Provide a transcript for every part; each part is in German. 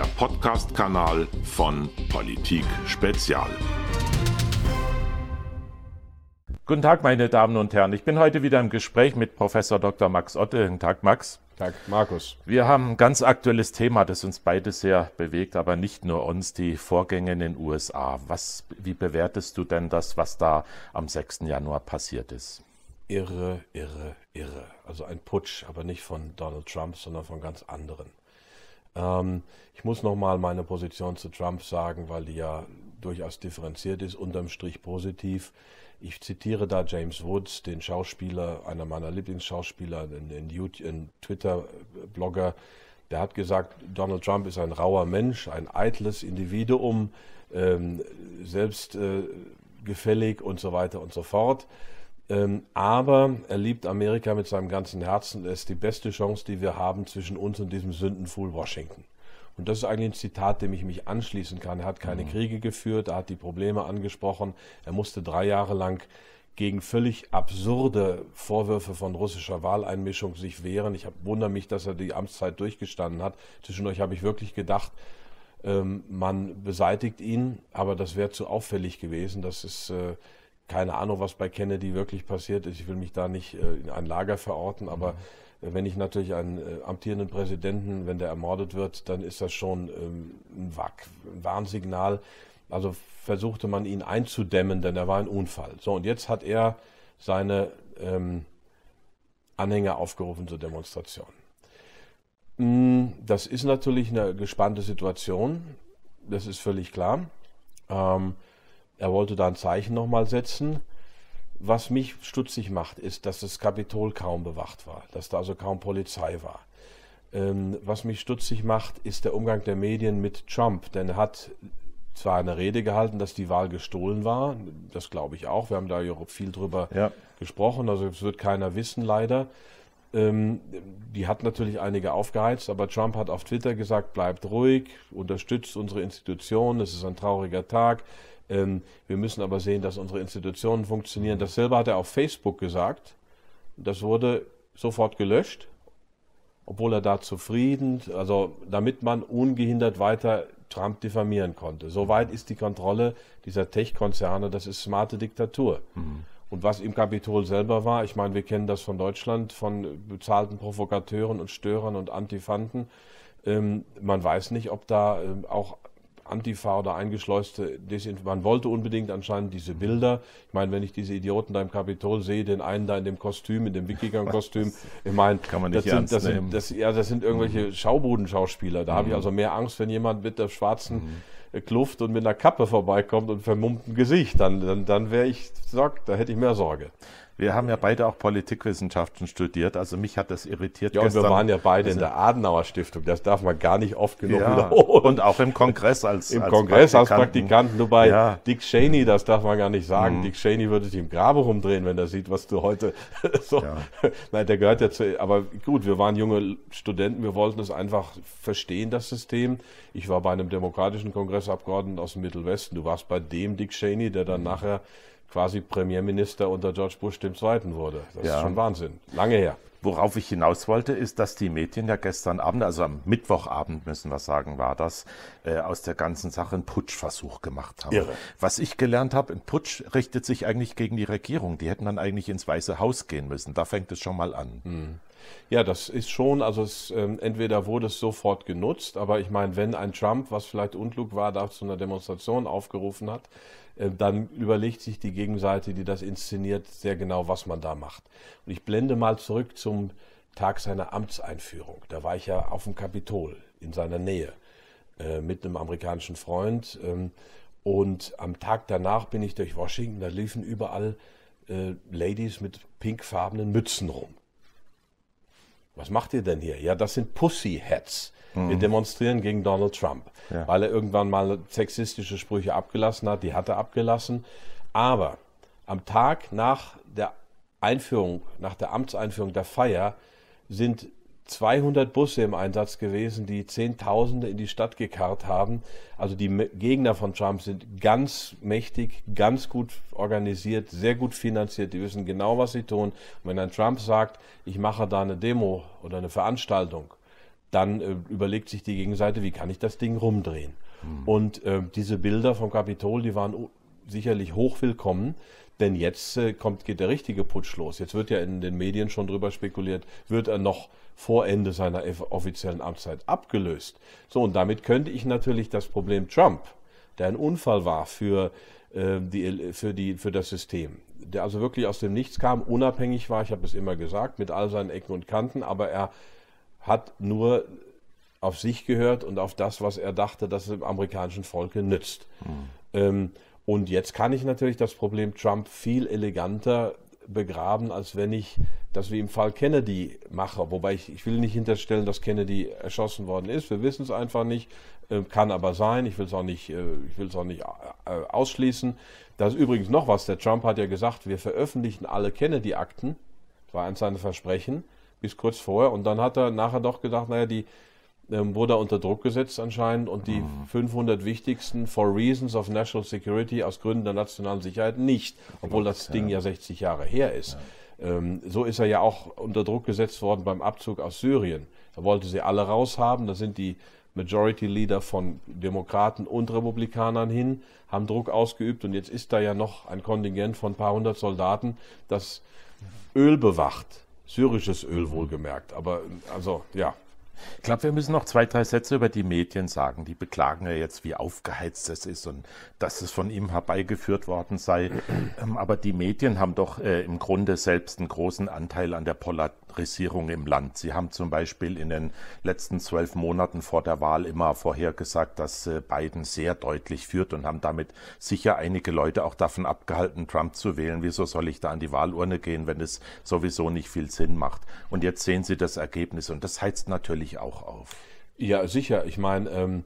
der Podcast-Kanal von Politik Spezial. Guten Tag, meine Damen und Herren. Ich bin heute wieder im Gespräch mit Professor Dr. Max Otte. Guten Tag, Max. Tag, Markus. Wir haben ein ganz aktuelles Thema, das uns beide sehr bewegt, aber nicht nur uns, die Vorgänge in den USA. Was, wie bewertest du denn das, was da am 6. Januar passiert ist? Irre, irre, irre. Also ein Putsch, aber nicht von Donald Trump, sondern von ganz anderen. Ähm, ich muss nochmal meine Position zu Trump sagen, weil die ja durchaus differenziert ist, unterm Strich positiv. Ich zitiere da James Woods, den Schauspieler, einer meiner Lieblingsschauspieler, ein Twitter-Blogger, der hat gesagt, Donald Trump ist ein rauer Mensch, ein eitles Individuum, ähm, selbstgefällig äh, und so weiter und so fort. Ähm, aber er liebt Amerika mit seinem ganzen Herzen. Er ist die beste Chance, die wir haben zwischen uns und diesem Sündenfuhl Washington. Und das ist eigentlich ein Zitat, dem ich mich anschließen kann. Er hat keine mhm. Kriege geführt, er hat die Probleme angesprochen. Er musste drei Jahre lang gegen völlig absurde Vorwürfe von russischer Wahleinmischung sich wehren. Ich wundere mich, dass er die Amtszeit durchgestanden hat. Zwischendurch habe ich wirklich gedacht, ähm, man beseitigt ihn, aber das wäre zu auffällig gewesen. Das ist äh, keine Ahnung, was bei Kennedy wirklich passiert ist. Ich will mich da nicht äh, in ein Lager verorten, aber mhm. wenn ich natürlich einen äh, amtierenden Präsidenten, wenn der ermordet wird, dann ist das schon ähm, ein, Wack, ein Warnsignal. Also versuchte man ihn einzudämmen, denn er war ein Unfall. So, und jetzt hat er seine ähm, Anhänger aufgerufen zur Demonstration. Hm, das ist natürlich eine gespannte Situation, das ist völlig klar. Ähm, er wollte da ein Zeichen nochmal setzen. Was mich stutzig macht, ist, dass das Kapitol kaum bewacht war, dass da also kaum Polizei war. Ähm, was mich stutzig macht, ist der Umgang der Medien mit Trump, denn er hat zwar eine Rede gehalten, dass die Wahl gestohlen war, das glaube ich auch, wir haben da ja viel drüber ja. gesprochen, also es wird keiner wissen leider. Ähm, die hat natürlich einige aufgeheizt, aber Trump hat auf Twitter gesagt, bleibt ruhig, unterstützt unsere Institutionen, es ist ein trauriger Tag, wir müssen aber sehen, dass unsere Institutionen funktionieren. Dasselbe hat er auf Facebook gesagt. Das wurde sofort gelöscht, obwohl er da zufrieden, also damit man ungehindert weiter Trump diffamieren konnte. Soweit ist die Kontrolle dieser Tech-Konzerne, das ist smarte Diktatur. Mhm. Und was im Kapitol selber war, ich meine, wir kennen das von Deutschland, von bezahlten Provokateuren und Störern und Antifanten. Ähm, man weiß nicht, ob da ähm, auch Antifa oder eingeschleuste Desinformation. Man wollte unbedingt anscheinend diese Bilder. Ich meine, wenn ich diese Idioten da im Kapitol sehe, den einen da in dem Kostüm, in dem Wikinger-Kostüm, ich meine, Kann man nicht das, sind, das, sind, das, ja, das sind irgendwelche mhm. Schaubudenschauspieler. Da mhm. habe ich also mehr Angst, wenn jemand mit der schwarzen mhm. Kluft und mit einer Kappe vorbeikommt und vermummtem Gesicht. Dann, dann, dann wäre ich, sag, da hätte ich mehr Sorge. Wir haben ja beide auch Politikwissenschaften studiert, also mich hat das irritiert. Ja, und wir waren ja beide also, in der Adenauer Stiftung, das darf man gar nicht oft genug ja, wiederholen. Und auch im Kongress als Im als Kongress Praktikanten. als Praktikanten, nur bei ja. Dick Cheney, das darf man gar nicht sagen. Mhm. Dick Cheney würde sich im Grabe rumdrehen, wenn er sieht, was du heute so. Ja. Nein, der gehört ja zu, aber gut, wir waren junge Studenten, wir wollten es einfach verstehen, das System. Ich war bei einem demokratischen Kongressabgeordneten aus dem Mittelwesten, du warst bei dem Dick Cheney, der dann mhm. nachher quasi Premierminister unter George Bush II. wurde. Das ja. ist schon Wahnsinn. Lange her. Worauf ich hinaus wollte, ist, dass die Medien ja gestern Abend, also am Mittwochabend müssen wir sagen, war das, äh, aus der ganzen Sache einen Putschversuch gemacht haben. Irre. Was ich gelernt habe, ein Putsch richtet sich eigentlich gegen die Regierung. Die hätten dann eigentlich ins Weiße Haus gehen müssen. Da fängt es schon mal an. Hm. Ja, das ist schon, also es, ähm, entweder wurde es sofort genutzt, aber ich meine, wenn ein Trump, was vielleicht unklug war, da zu einer Demonstration aufgerufen hat, äh, dann überlegt sich die Gegenseite, die das inszeniert, sehr genau, was man da macht. Und ich blende mal zurück zum Tag seiner Amtseinführung. Da war ich ja auf dem Kapitol in seiner Nähe äh, mit einem amerikanischen Freund. Ähm, und am Tag danach bin ich durch Washington, da liefen überall äh, Ladies mit pinkfarbenen Mützen rum. Was macht ihr denn hier? Ja, das sind Pussy Hats. Mhm. Wir demonstrieren gegen Donald Trump, ja. weil er irgendwann mal sexistische Sprüche abgelassen hat. Die hat er abgelassen. Aber am Tag nach der Einführung, nach der Amtseinführung der Feier, sind 200 Busse im Einsatz gewesen, die Zehntausende in die Stadt gekarrt haben. Also die Gegner von Trump sind ganz mächtig, ganz gut organisiert, sehr gut finanziert. Die wissen genau, was sie tun. Und wenn ein Trump sagt, ich mache da eine Demo oder eine Veranstaltung, dann äh, überlegt sich die Gegenseite, wie kann ich das Ding rumdrehen. Mhm. Und äh, diese Bilder vom Kapitol, die waren sicherlich hochwillkommen, denn jetzt äh, kommt, geht der richtige Putsch los. Jetzt wird ja in den Medien schon drüber spekuliert, wird er noch vor Ende seiner offiziellen Amtszeit abgelöst. So, und damit könnte ich natürlich das Problem Trump, der ein Unfall war für, äh, die, für, die, für das System, der also wirklich aus dem Nichts kam, unabhängig war, ich habe es immer gesagt, mit all seinen Ecken und Kanten, aber er hat nur auf sich gehört und auf das, was er dachte, dass es dem amerikanischen Volke nützt. Mhm. Ähm, und jetzt kann ich natürlich das Problem Trump viel eleganter begraben, als wenn ich das wie im Fall Kennedy mache. Wobei ich, ich will nicht hinterstellen, dass Kennedy erschossen worden ist. Wir wissen es einfach nicht. Äh, kann aber sein. Ich will es auch nicht, äh, ich will es auch nicht äh, ausschließen. Das ist übrigens noch was. Der Trump hat ja gesagt, wir veröffentlichen alle Kennedy-Akten. Das war eins seiner Versprechen bis kurz vorher. Und dann hat er nachher doch gedacht, naja, die ähm, wurde unter Druck gesetzt anscheinend und die mhm. 500 wichtigsten for reasons of national security aus Gründen der nationalen Sicherheit nicht, obwohl das Ding ja 60 Jahre her ist. Ja. Ähm, so ist er ja auch unter Druck gesetzt worden beim Abzug aus Syrien. Er wollte sie alle raushaben, da sind die Majority Leader von Demokraten und Republikanern hin, haben Druck ausgeübt und jetzt ist da ja noch ein Kontingent von ein paar hundert Soldaten, das Öl bewacht. Syrisches Öl wohlgemerkt, aber also ja, ich glaube, wir müssen noch zwei, drei Sätze über die Medien sagen. Die beklagen ja jetzt, wie aufgeheizt es ist und dass es von ihm herbeigeführt worden sei. Ähm, aber die Medien haben doch äh, im Grunde selbst einen großen Anteil an der Polarisierung im Land. Sie haben zum Beispiel in den letzten zwölf Monaten vor der Wahl immer vorhergesagt, dass äh, Biden sehr deutlich führt und haben damit sicher einige Leute auch davon abgehalten, Trump zu wählen. Wieso soll ich da an die Wahlurne gehen, wenn es sowieso nicht viel Sinn macht? Und jetzt sehen Sie das Ergebnis und das heizt natürlich auch auf. Ja, sicher. Ich meine, ähm,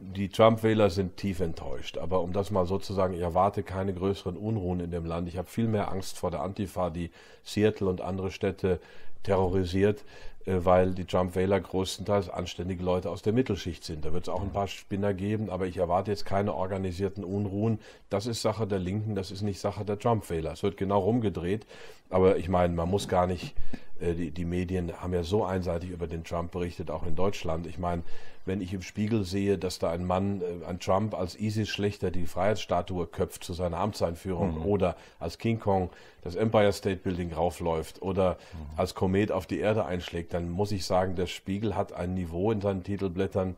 die Trump-Wähler sind tief enttäuscht. Aber um das mal so zu sagen, ich erwarte keine größeren Unruhen in dem Land. Ich habe viel mehr Angst vor der Antifa, die Seattle und andere Städte terrorisiert, äh, weil die Trump-Wähler größtenteils anständige Leute aus der Mittelschicht sind. Da wird es auch ein paar Spinner geben, aber ich erwarte jetzt keine organisierten Unruhen. Das ist Sache der Linken, das ist nicht Sache der Trump-Wähler. Es wird genau rumgedreht. Aber ich meine, man muss gar nicht die, die Medien haben ja so einseitig über den Trump berichtet, auch in Deutschland. Ich meine, wenn ich im Spiegel sehe, dass da ein Mann, äh, ein Trump als ISIS-Schlechter die Freiheitsstatue köpft zu seiner Amtseinführung mhm. oder als King Kong das Empire State Building raufläuft oder mhm. als Komet auf die Erde einschlägt, dann muss ich sagen, der Spiegel hat ein Niveau in seinen Titelblättern,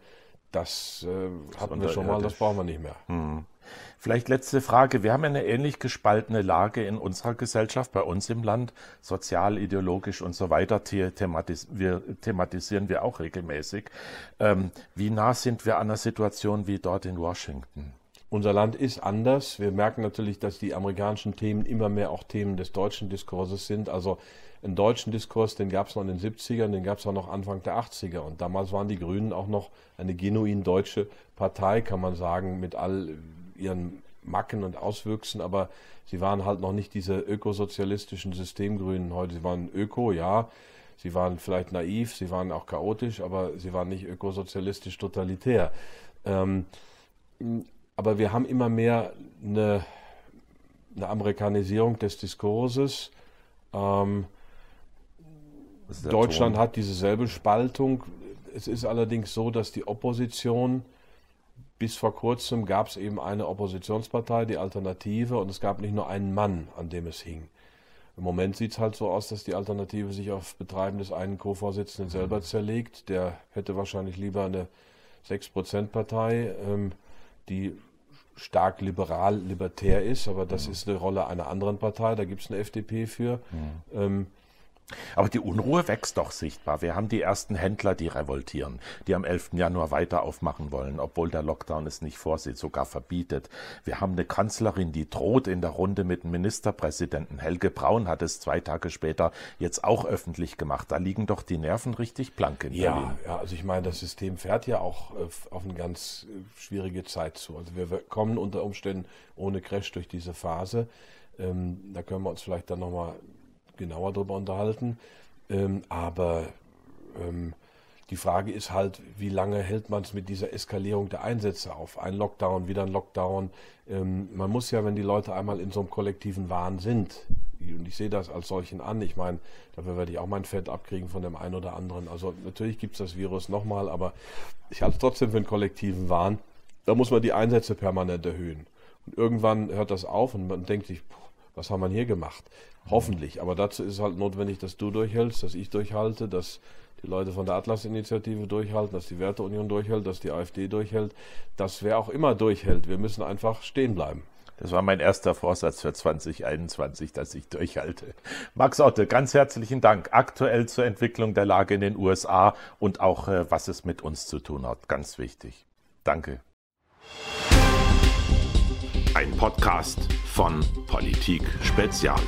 das äh, hatten wir schon mal, das brauchen wir nicht mehr. Mhm. Vielleicht letzte Frage. Wir haben eine ähnlich gespaltene Lage in unserer Gesellschaft, bei uns im Land, sozial, ideologisch und so weiter, thematis wir, thematisieren wir auch regelmäßig. Ähm, wie nah sind wir an einer Situation wie dort in Washington? Unser Land ist anders. Wir merken natürlich, dass die amerikanischen Themen immer mehr auch Themen des deutschen Diskurses sind. Also einen deutschen Diskurs, den gab es noch in den 70ern, den gab es auch noch Anfang der 80er. Und damals waren die Grünen auch noch eine genuin deutsche Partei, kann man sagen, mit all ihren Macken und Auswüchsen, aber sie waren halt noch nicht diese ökosozialistischen Systemgrünen heute. Sie waren öko, ja, sie waren vielleicht naiv, sie waren auch chaotisch, aber sie waren nicht ökosozialistisch totalitär. Ähm, aber wir haben immer mehr eine, eine Amerikanisierung des Diskurses. Ähm, Deutschland Ton? hat dieselbe Spaltung. Es ist allerdings so, dass die Opposition bis vor kurzem gab es eben eine Oppositionspartei, die Alternative, und es gab nicht nur einen Mann, an dem es hing. Im Moment sieht es halt so aus, dass die Alternative sich auf Betreiben des einen Co-Vorsitzenden selber zerlegt. Der hätte wahrscheinlich lieber eine 6%-Partei, ähm, die stark liberal-libertär ist, aber das mhm. ist eine Rolle einer anderen Partei, da gibt es eine FDP für. Mhm. Ähm, aber die Unruhe wächst doch sichtbar. Wir haben die ersten Händler, die revoltieren, die am 11. Januar weiter aufmachen wollen, obwohl der Lockdown es nicht vorsieht, sogar verbietet. Wir haben eine Kanzlerin, die droht in der Runde mit dem Ministerpräsidenten. Helge Braun hat es zwei Tage später jetzt auch öffentlich gemacht. Da liegen doch die Nerven richtig blank in ja, Berlin. Ja, also ich meine, das System fährt ja auch äh, auf eine ganz äh, schwierige Zeit zu. Also wir kommen unter Umständen ohne Crash durch diese Phase. Ähm, da können wir uns vielleicht dann nochmal genauer darüber unterhalten. Ähm, aber ähm, die Frage ist halt, wie lange hält man es mit dieser Eskalierung der Einsätze auf? Ein Lockdown, wieder ein Lockdown. Ähm, man muss ja, wenn die Leute einmal in so einem kollektiven Wahn sind, und ich sehe das als solchen an. Ich meine, dafür werde ich auch mein Fett abkriegen von dem einen oder anderen. Also natürlich gibt es das Virus nochmal, aber ich halte es trotzdem für einen kollektiven Wahn. Da muss man die Einsätze permanent erhöhen. Und irgendwann hört das auf und man denkt sich, was haben wir hier gemacht? Hoffentlich. Aber dazu ist halt notwendig, dass du durchhältst, dass ich durchhalte, dass die Leute von der Atlas-Initiative durchhalten, dass die Werteunion durchhält, dass die AfD durchhält, dass wer auch immer durchhält. Wir müssen einfach stehen bleiben. Das war mein erster Vorsatz für 2021, dass ich durchhalte. Max Otte, ganz herzlichen Dank. Aktuell zur Entwicklung der Lage in den USA und auch, äh, was es mit uns zu tun hat. Ganz wichtig. Danke. Ein Podcast von Politik Spezial.